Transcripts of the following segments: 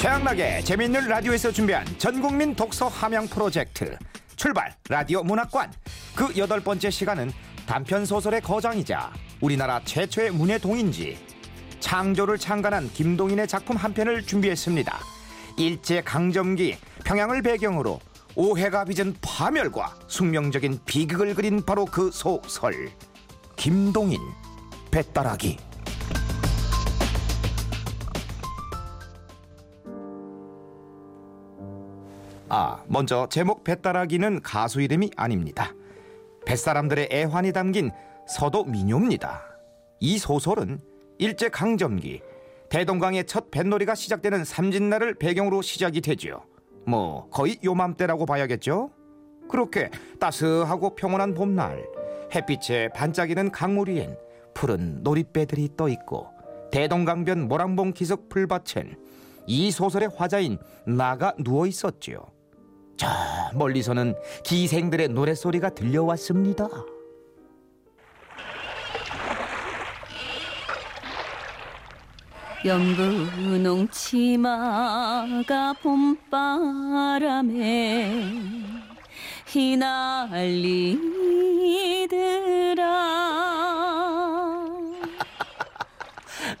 최양락의 재미있는 라디오에서 준비한 전국민 독서 함양 프로젝트. 출발! 라디오 문학관. 그 여덟 번째 시간은 단편 소설의 거장이자 우리나라 최초의 문예 동인지 창조를 창간한 김동인의 작품 한 편을 준비했습니다. 일제 강점기 평양을 배경으로 오해가 빚은 파멸과 숙명적인 비극을 그린 바로 그 소설. 김동인. 배따라기 아, 먼저 제목 배따라기는 가수 이름이 아닙니다. 뱃사람들의 애환이 담긴 서도 민요입니다. 이 소설은 일제 강점기 대동강의 첫 뱃놀이가 시작되는 삼진날을 배경으로 시작이 되죠. 뭐 거의 요맘때라고 봐야겠죠. 그렇게 따스하고 평온한 봄날 햇빛에 반짝이는 강물 위엔 푸른 놀이배들이 떠 있고 대동강변 모랑봉 기슭 풀밭엔 이 소설의 화자인 나가 누워 있었지요. 저 멀리서는 기생들의 노랫소리가 들려왔습니다. 연분홍 치마가 봄바람에 휘날리더라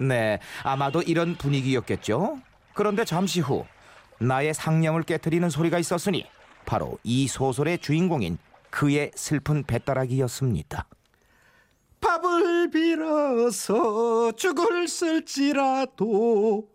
네, 아마도 이런 분위기였겠죠. 그런데 잠시 후 나의 상념을 깨뜨리는 소리가 있었으니 바로 이 소설의 주인공인 그의 슬픈 배따라기였습니다. 밥을 빌어서 죽을 쓸지라도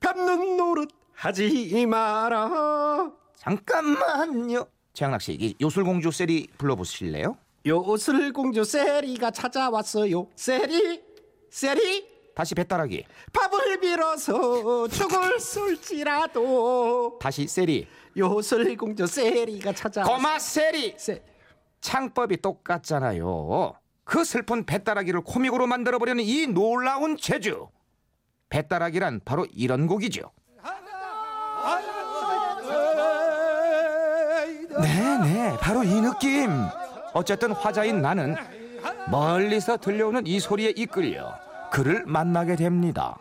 밟는 노릇 하지 마라. 잠깐만요. 최양락 씨, 이 요술공주 세리 불러보실래요? 요슬공주 세리가 찾아왔어요. 세리, 세리. 다시 배따라기. 밥을 빌어서 죽을 쓸지라도 다시 세리. 요슬공주 세리가 찾아. 거마 세리. 세. 창법이 똑같잖아요. 그 슬픈 배따라기를 코믹으로 만들어버리는 이 놀라운 재주. 배따라기란 바로 이런 곡이죠. 네네, 바로 이 느낌. 어쨌든 화자인 나는 멀리서 들려오는 이 소리에 이끌려 그를 만나게 됩니다.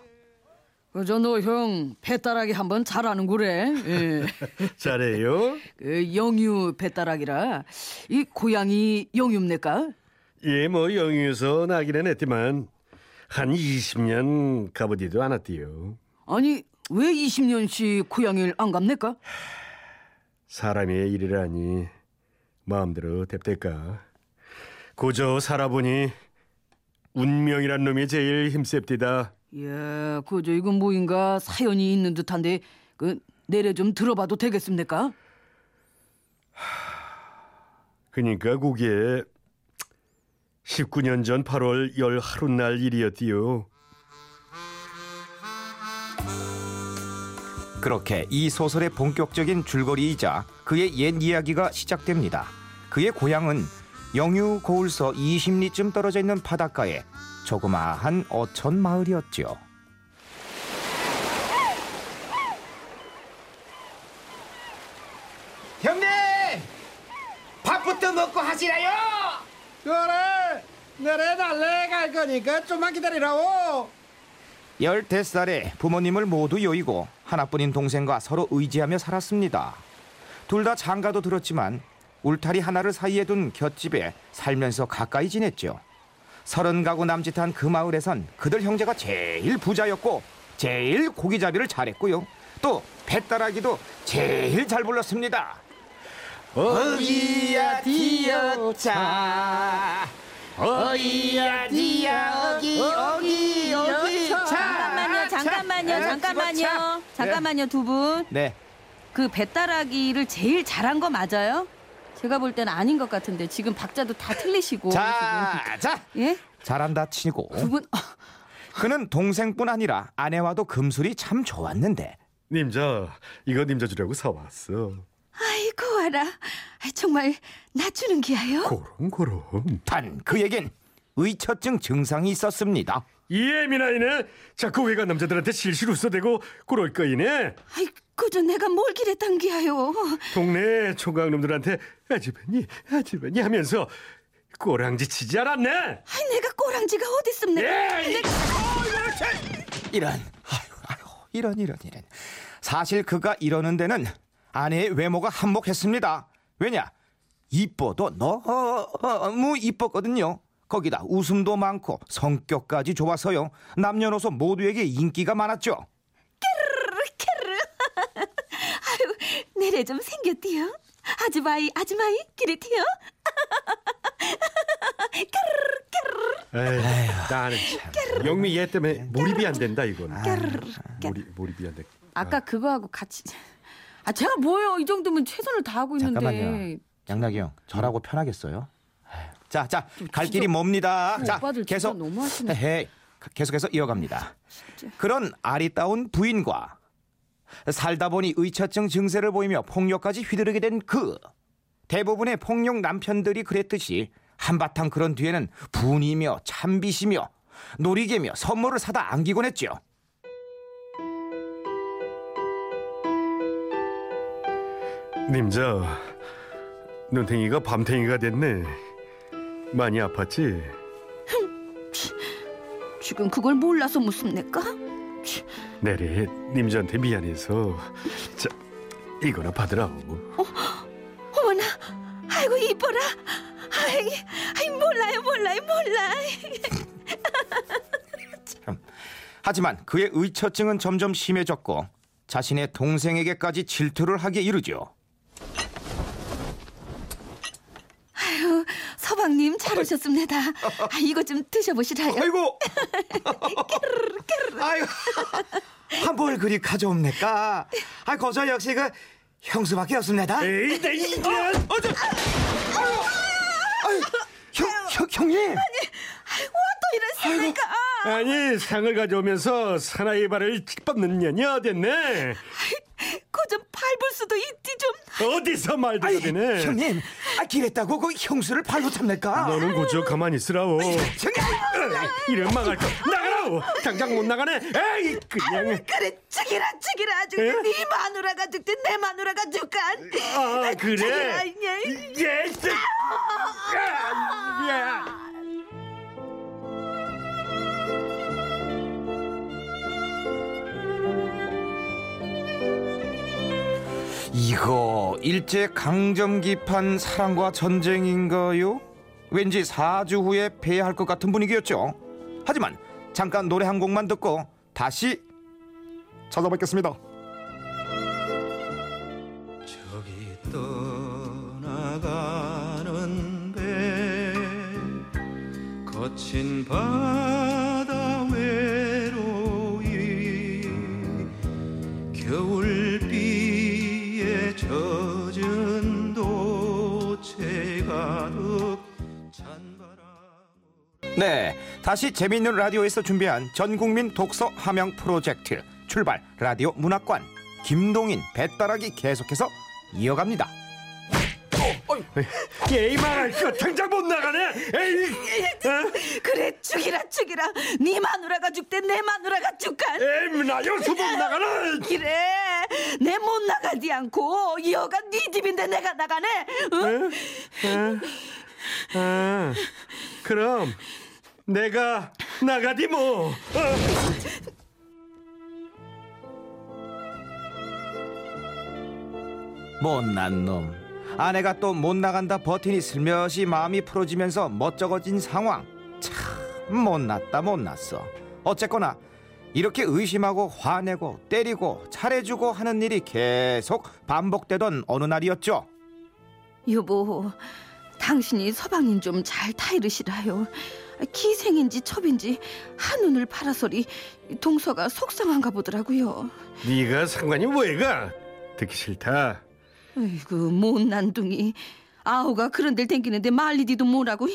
그저 너형 배따라기 한번 잘하는 거래. 예. 잘해요. 그 영유 배따라기라 이 고향이 영유입니까? 예, 뭐 영유에서 나기는 했지만 한 20년 가보지도 않았디요. 아니 왜 20년씩 고향을 안 갑니까? 사람의 일이라니 마음대로 냅될까. 고저 살아보니 운명이란 놈이 제일 힘셉디다. 예, 그저 이건 뭐인가 사연이 있는 듯한데 그 내래 좀 들어봐도 되겠습니까? 그니까 그게 19년 전 8월 열 하룻날 일이었디요. 그렇게 이 소설의 본격적인 줄거리이자 그의 옛 이야기가 시작됩니다. 그의 고향은 영유 고을서 20리쯤 떨어져 있는 바닷가에 조그마한 어촌 마을이었죠. 형님! 밥부터 먹고 하시라요! 그래, 내래 달래 갈 거니까 좀만 기다리라오. 열댓 살에 부모님을 모두 여의고 하나뿐인 동생과 서로 의지하며 살았습니다. 둘 다 장가도 들었지만 울타리 하나를 사이에 둔 곁집에 살면서 가까이 지냈죠. 서른 가구 남짓한 그 마을에선 그들 형제가 제일 부자였고 제일 고기잡이를 잘했고요. 또 배따라기도 제일 잘 불렀습니다. 어기야 디어차 어이야 디야 어기 어기 어기 잠깐만요 잠깐만요 자, 잠깐만요 자. 잠깐만요 두 분 네 그 배따라기를 제일 잘한 거 맞아요? 제가 볼 때는 아닌 것 같은데 지금 박자도 다 틀리시고 자, 자, 지금. 예? 잘한다 치고 두분 그는 동생뿐 아니라 아내와도 금술이 참 좋았는데 님자, 이거 님자 주려고 사왔어. 아이고 알아 정말 낮추는 기야요? 고럼 고럼. 단 그에겐 의처증 증상이 있었습니다. 이 예민아이네. 자꾸 외가 남자들한테 실실 웃어대고 그럴 거이네. 아이 그저 내가 뭘 기랬단 기야요 동네 총각놈들한테 아주버니 아주버니 하면서 꼬랑지 치지 않았네. 아이 내가 꼬랑지가 어딨습니까 예, 이- 이런 아유 아유 이런 이런 이런 사실 그가 이러는 데는 아내의 외모가 한몫했습니다. 왜냐? 이뻐도 너무 이뻤거든요. 거기다 웃음도 많고 성격까지 좋아서요. 남녀노소 모두에게 인기가 많았죠. 아유, 내래 좀 생겼디요. 아주바이, 아주마이, 기르티요. 에이, 나는 참 영미 얘 때문에 몰입이 안 된다 이건. 몰입 몰입이 안 돼. 아까 그거하고 같이. 아, 제가 뭐요? 이 정도면 최선을 다하고 있는데. 잠깐만요. 양락이 형, 저라고 편하겠어요? 자, 자, 갈 길이 멉니다. 그 자, 계속 너무하시네. 헤이, 계속해서 이어갑니다. 그런 아리따운 부인과 살다 보니 의처증 증세를 보이며 폭력까지 휘두르게 된 그 대부분의 폭력 남편들이 그랬듯이 한바탕 그런 뒤에는 분이며 참비시며 놀이개며 선물을 사다 안기곤 했죠. 님 저 눈탱이가 밤탱이가 됐네. 많이 아팠지? 지금 그걸 몰라서 묻습니까? 내래 님저한테 미안해서 자 이거나 받으라고. 어머나, 아이고 이뻐라. 아이, 아이 몰라요, 몰라요, 몰라. 하지만 그의 의처증은 점점 심해졌고 자신의 동생에게까지 질투를 하게 이르죠. 아유, 서방님 잘 오셨습니다. 아, 이거 좀 드셔보시라요. 아이고, 아이고, 한뭘 그리 가져옵니까? 아, 거저 역시 그 형수밖에 없습니다. 에이 내 이년. 어저, 아유, 형, 형, 형님. 또 이랬습니까? 아니 상을 가져오면서 사나이 발을 짓밟는 년이 어딨네. 그좀 밟을 수도 있디 좀. 어디서 말도 아이, 되네. 형님, 아, 길했다고 그 형수를 발로 잡니까? 너는 고저 가만히 있으라오. 형님, 이런 망할 거 나가라오. 당장 못 나가네. 에이 그냥. 그래 죽이라 죽이라 아주 에? 네 마누라가 죽든 내 마누라가 죽간. 아 그래. 자기라, 예. 예. 쎄. 이거 일제 강점기판 사랑과 전쟁인가요? 왠지 4주 후에 패야할 것 같은 분위기였죠. 하지만 잠깐 노래 한 곡만 듣고 다시 찾아뵙겠습니다. 저기 떠나가는 배 거친 바 네, 다시 재미있는 라디오에서 준비한 전국민 독서 함양 프로젝트 출발 라디오 문학관 김동인 배따라기 계속해서 이어갑니다. 에이 망할 거 당장 못 나가네. 에이. 어? 그래 죽이라 죽이라 네 마누라가 죽든 내 마누라가 죽간. 에이 나 여기서 못 나가네. 그래 내 못 나가지 않고 여가 네 집인데 내가 나가네. 응? 아, 그럼 내가 나가디 뭐. 어. 못난 놈. 아내가 또 못 나간다 버티니 슬며시 마음이 풀어지면서 멋쩍어진 상황. 참 못났다 못났어. 어쨌거나 이렇게 의심하고 화내고 때리고 잘해주고 하는 일이 계속 반복되던 어느 날이었죠. 여보, 당신이 서방님 좀 잘 타이르시라요. 기생인지 첩인지 한눈을 팔아서리 동서가 속상한가 보더라고요. 네가 상관이 뭐해가? 듣기 싫다. 아이고 못난 둥이 아우가 그런 데를 댕기는데 말리디도 뭐라고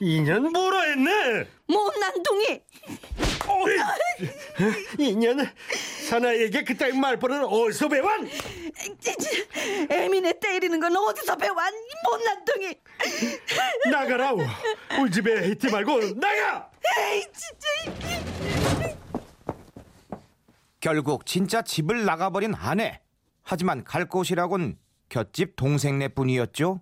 인연 뭐라 했네. 못난 둥이 어 이, 인연 사나이에게 그따위 말버릇 어디서 배웠? 애미네 때리는 건 어디서 배웠 이 못난 둥이 나가라우. 우리 집에 있지 말고 나가. 에이 진짜 결국 진짜 집을 나가버린 아내. 하지만 갈 곳이라곤 곁집 동생네뿐이었죠.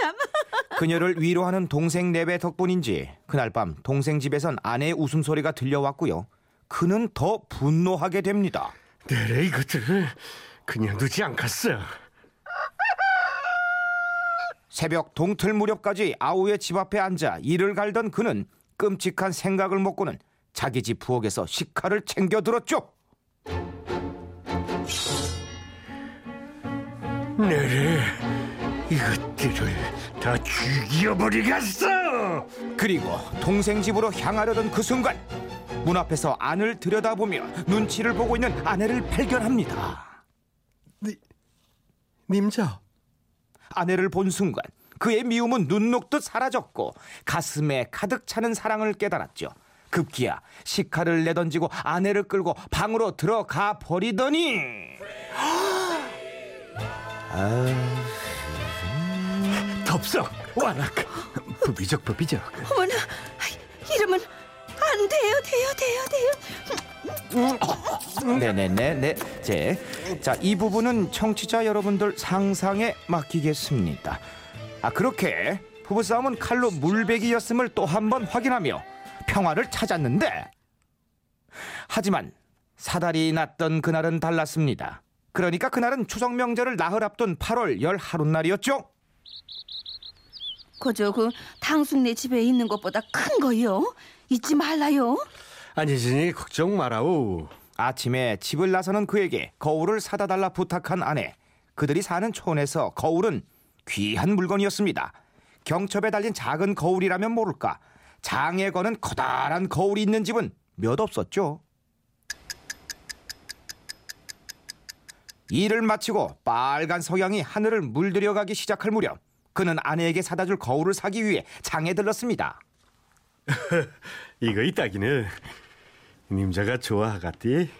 참. 그녀를 위로하는 동생 내배 덕분인지 그날 밤 동생 집에선 아내의 웃음소리가 들려왔고요. 그는 더 분노하게 됩니다. 내래 이것들을 그냥 두지 않겠어. 새벽 동틀 무렵까지 아우의 집 앞에 앉아 이를 갈던 그는 끔찍한 생각을 먹고는 자기 집 부엌에서 식칼을 챙겨 들었죠. 내래 이것들을 다 죽여버리겠어. 그리고 동생 집으로 향하려던 그 순간 문 앞에서 안을 들여다보며 눈치를 보고 있는 아내를 발견합니다. 님자. 아내를 본 순간 그의 미움은 눈 녹듯 사라졌고 가슴에 가득 차는 사랑을 깨달았죠. 급기야 식칼을 내던지고 아내를 끌고 방으로 들어가 버리더니 덥석 완악. 부비적 부비적. 어머나, 이러면 안 돼요, 돼요, 돼요, 돼요. 네네네네 제, 자, 이 부분은 청취자 여러분들 상상에 맡기겠습니다. 아, 그렇게 부부싸움은 칼로 물베기였음을 또 한 번 확인하며 평화를 찾았는데 하지만 사달이 났던 그날은 달랐습니다. 그러니까 그날은 추석 명절을 나흘 앞둔 8월 열 하룻날이었죠. 그저 그 당숙네 집에 있는 것보다 큰 거요. 잊지 말라요. 아니지니 걱정 마라우. 아침에 집을 나서는 그에게 거울을 사다 달라 부탁한 아내. 그들이 사는 촌에서 거울은 귀한 물건이었습니다. 경첩에 달린 작은 거울이라면 모를까. 장에 거는 커다란 거울이 있는 집은 몇 없었죠. 일을 마치고 빨간 석양이 하늘을 물들여 가기 시작할 무렵 그는 아내에게 사다 줄 거울을 사기 위해 장에 들렀습니다. 이거 이따기는 님자가 좋아하겠디.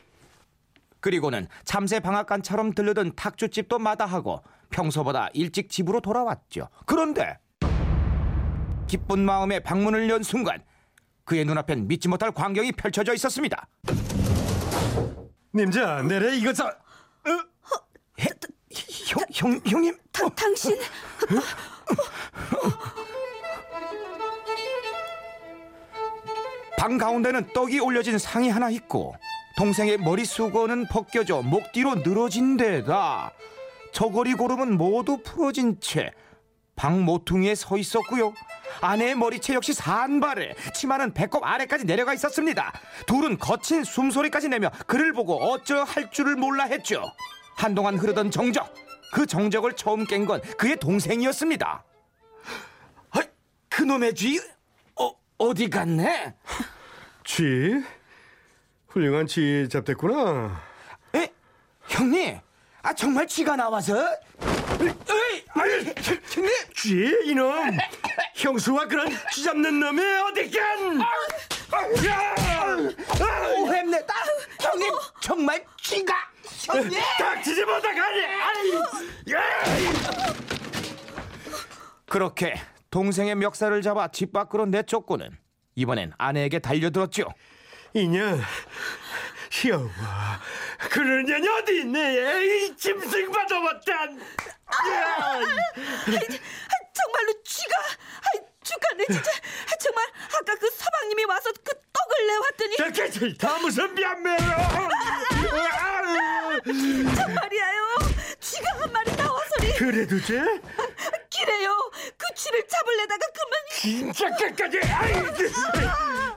그리고는 참새 방앗간처럼 들르던 탁주집도 마다하고 평소보다 일찍 집으로 돌아왔죠. 그런데 기쁜 마음에 방문을 연 순간 그의 눈앞엔 믿지 못할 광경이 펼쳐져 있었습니다. 님자 내래 이거 자. 형, 형, 형님. 다, 당신 방 가운데는 떡이 올려진 상이 하나 있고 동생의 머리 수건은 벗겨져 목 뒤로 늘어진 데다 저고리 고름은 모두 풀어진 채 방 모퉁이에 서 있었고요. 아내의 머리채 역시 산발에 치마는 배꼽 아래까지 내려가 있었습니다. 둘은 거친 숨소리까지 내며 그를 보고 어쩌 할 줄을 몰라 했죠. 한동안 흐르던 정적 그 정적을 처음 깬 건 그의 동생이었습니다. 아, 그놈의 쥐 어, 어디 갔네? 쥐? 훌륭한 쥐 잡됐구나. 에? 형님, 아 정말 쥐가 나와서? 에이, 아니, 형님, 쥐 이놈. 형수와 그런 쥐 잡는 놈이 어디간? 오했네. 형님, 정말 쥐가, 형님. 닥치지 못하가니. 그렇게 동생의 멱살을 잡아 집 밖으로 내쫓고는 이번엔 아내에게 달려들었죠. 이년 여와 그런 년이 어디 있네 이 짐승 받아봤단 정말로 쥐가 아이, 죽겠네 진짜 아, 정말 아까 그 서방님이 와서 그 떡을 내왔더니. 다 무슨 변매로 말이야요? 쥐가 한 마리 나와서니. 그래도 돼? 기래요? 그 쥐를 잡을래다가 그만. 진짜 끝까지. 아이,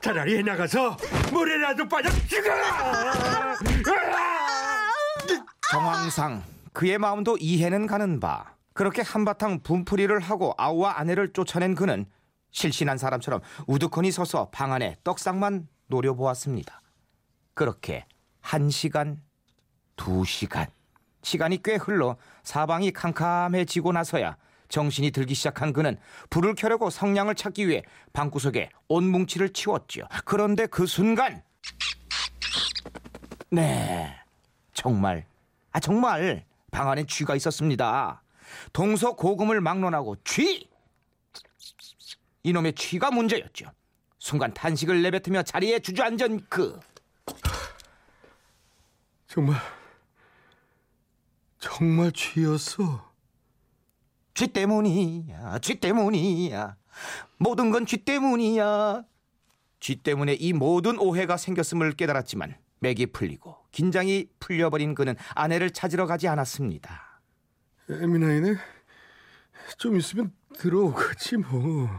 차라리 나가서 물에라도 빠져 죽어! 정황상 그의 마음도 이해는 가는 바. 그렇게 한바탕 분풀이를 하고 아우와 아내를 쫓아낸 그는 실신한 사람처럼 우두커니 서서 방 안에 떡상만 노려보았습니다. 그렇게 한 시간, 두 시간, 시간이 꽤 흘러 사방이 캄캄해지고 나서야 정신이 들기 시작한 그는 불을 켜려고 성냥을 찾기 위해 방구석에 옷 뭉치를 치웠죠. 그런데 그 순간, 네, 정말, 아 정말 방 안에 쥐가 있었습니다. 동서 고금을 막론하고 쥐! 이놈의 쥐가 문제였죠. 순간 탄식을 내뱉으며 자리에 주저앉은 그 정말 정말 쥐였어 쥐 때문이야, 쥐 때문이야. 모든 건 쥐 때문이야. 쥐 때문에 이 모든 오해가 생겼음을 깨달았지만 맥이 풀리고 긴장이 풀려버린 그는 아내를 찾으러 가지 않았습니다. 에미나이네 좀 있으면 들어오겠지 뭐.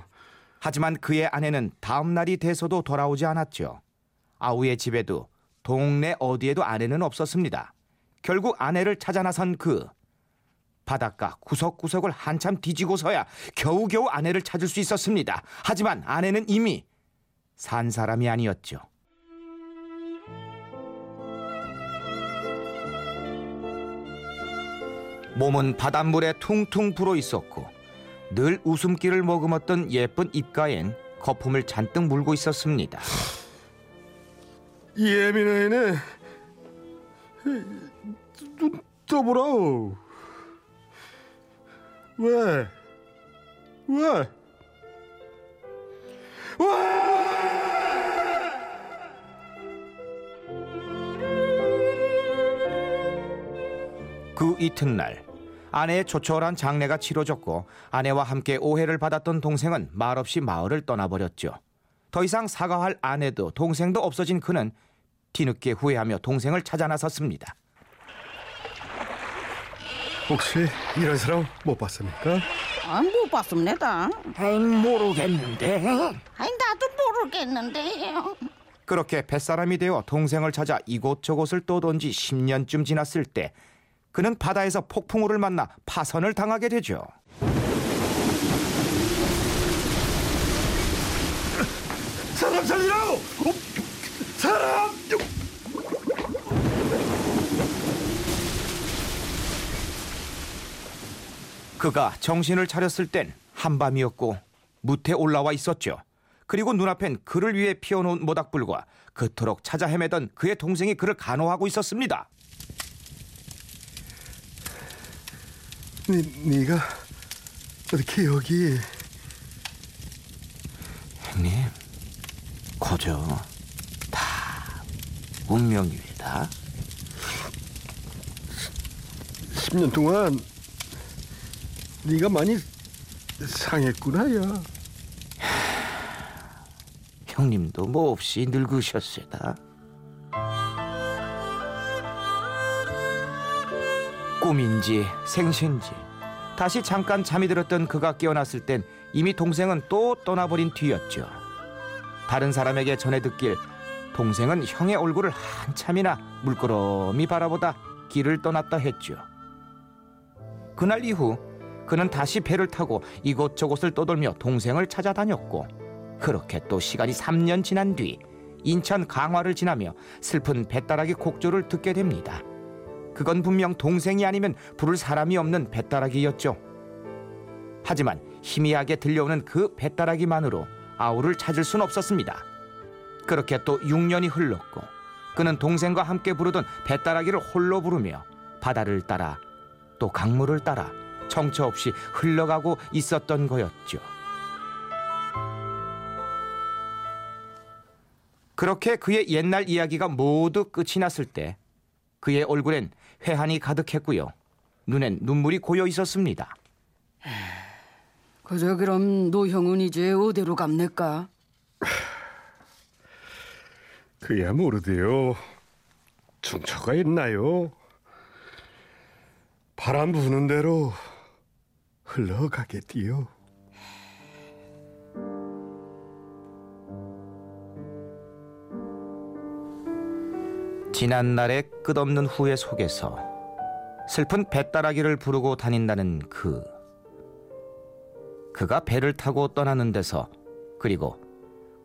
하지만 그의 아내는 다음 날이 돼서도 돌아오지 않았죠. 아우의 집에도 동네 어디에도 아내는 없었습니다. 결국 아내를 찾아 나선 그 바닷가 구석구석을 한참 뒤지고서야 겨우겨우 아내를 찾을 수 있었습니다. 하지만 아내는 이미 산 사람이 아니었죠. 몸은 바닷물에 퉁퉁 불어 있었고 늘 웃음기를 머금었던 예쁜 입가엔 거품을 잔뜩 물고 있었습니다. 이 에미나이네 눈 떠보라. 왜? 왜? 그 이튿날 아내의 조촐한 장례가 치러졌고 아내와 함께 오해를 받았던 동생은 말없이 마을을 떠나버렸죠. 더 이상 사과할 아내도 동생도 없어진 그는 뒤늦게 후회하며 동생을 찾아 나섰습니다. 혹시 이런 사람 못 봤습니까? 아, 못 봤습니다. 모르겠는데. 아니, 나도 모르겠는데요. 그렇게 뱃사람이 되어 동생을 찾아 이곳저곳을 떠돈 지 10년쯤 지났을 때 그는 바다에서 폭풍우를 만나 파선을 당하게 되죠. 사람 살리라고! 어, 사람! 그가 정신을 차렸을 땐 한밤이었고 무태 올라와 있었죠. 그리고 눈앞엔 그를 위해 피워놓은 모닥불과 그토록 찾아 헤매던 그의 동생이 그를 간호하고 있었습니다. 네가 어떻게 여기 형님, 거저 다 운명입니다. 10년 동안 네가 많이 상했구나 야 형님도 뭐 없이 늙으셨으다. 꿈인지 생신지 다시 잠깐 잠이 들었던 그가 깨어났을 땐 이미 동생은 또 떠나버린 뒤였죠. 다른 사람에게 전해 듣길 동생은 형의 얼굴을 한참이나 물끄러미 바라보다 길을 떠났다 했죠. 그날 이후 그는 다시 배를 타고 이곳저곳을 떠돌며 동생을 찾아다녔고 그렇게 또 시간이 3년 지난 뒤 인천 강화를 지나며 슬픈 배따라기 곡조를 듣게 됩니다. 그건 분명 동생이 아니면 부를 사람이 없는 배따라기였죠. 하지만 희미하게 들려오는 그 배따라기만으로 아우를 찾을 순 없었습니다. 그렇게 또 6년이 흘렀고 그는 동생과 함께 부르던 배따라기를 홀로 부르며 바다를 따라 또 강물을 따라 정처 없이 흘러가고 있었던 거였죠. 그렇게 그의 옛날 이야기가 모두 끝이 났을 때 그의 얼굴엔 회한이 가득했고요. 눈엔 눈물이 고여 있었습니다. 그저 그럼 노형은 이제 어디로 갑니까? 그야 모르대요 중처가 있나요 바람 부는 대로 흘러가겠디요 지난 날의 끝없는 후회 속에서 슬픈 배따라기를 부르고 다닌다는 그 그가 배를 타고 떠나는 데서 그리고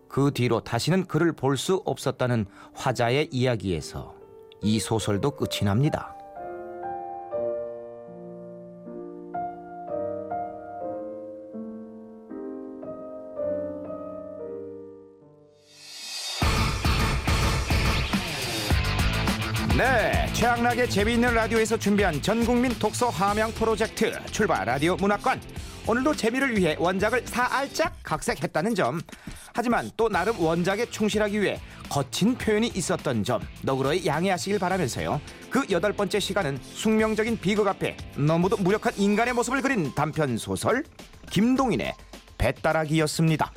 그 뒤로 다시는 그를 볼 수 없었다는 화자의 이야기에서 이 소설도 끝이 납니다. 네, 최악나게 재미있는 라디오에서 준비한 전국민 독서 함양 프로젝트 출발 라디오 문학관. 오늘도 재미를 위해 원작을 사알짝 각색했다는 점. 하지만 또 나름 원작에 충실하기 위해 거친 표현이 있었던 점 너그러이 양해하시길 바라면서요. 그 여덟 번째 시간은 숙명적인 비극 앞에 너무도 무력한 인간의 모습을 그린 단편 소설 김동인의 배따라기였습니다.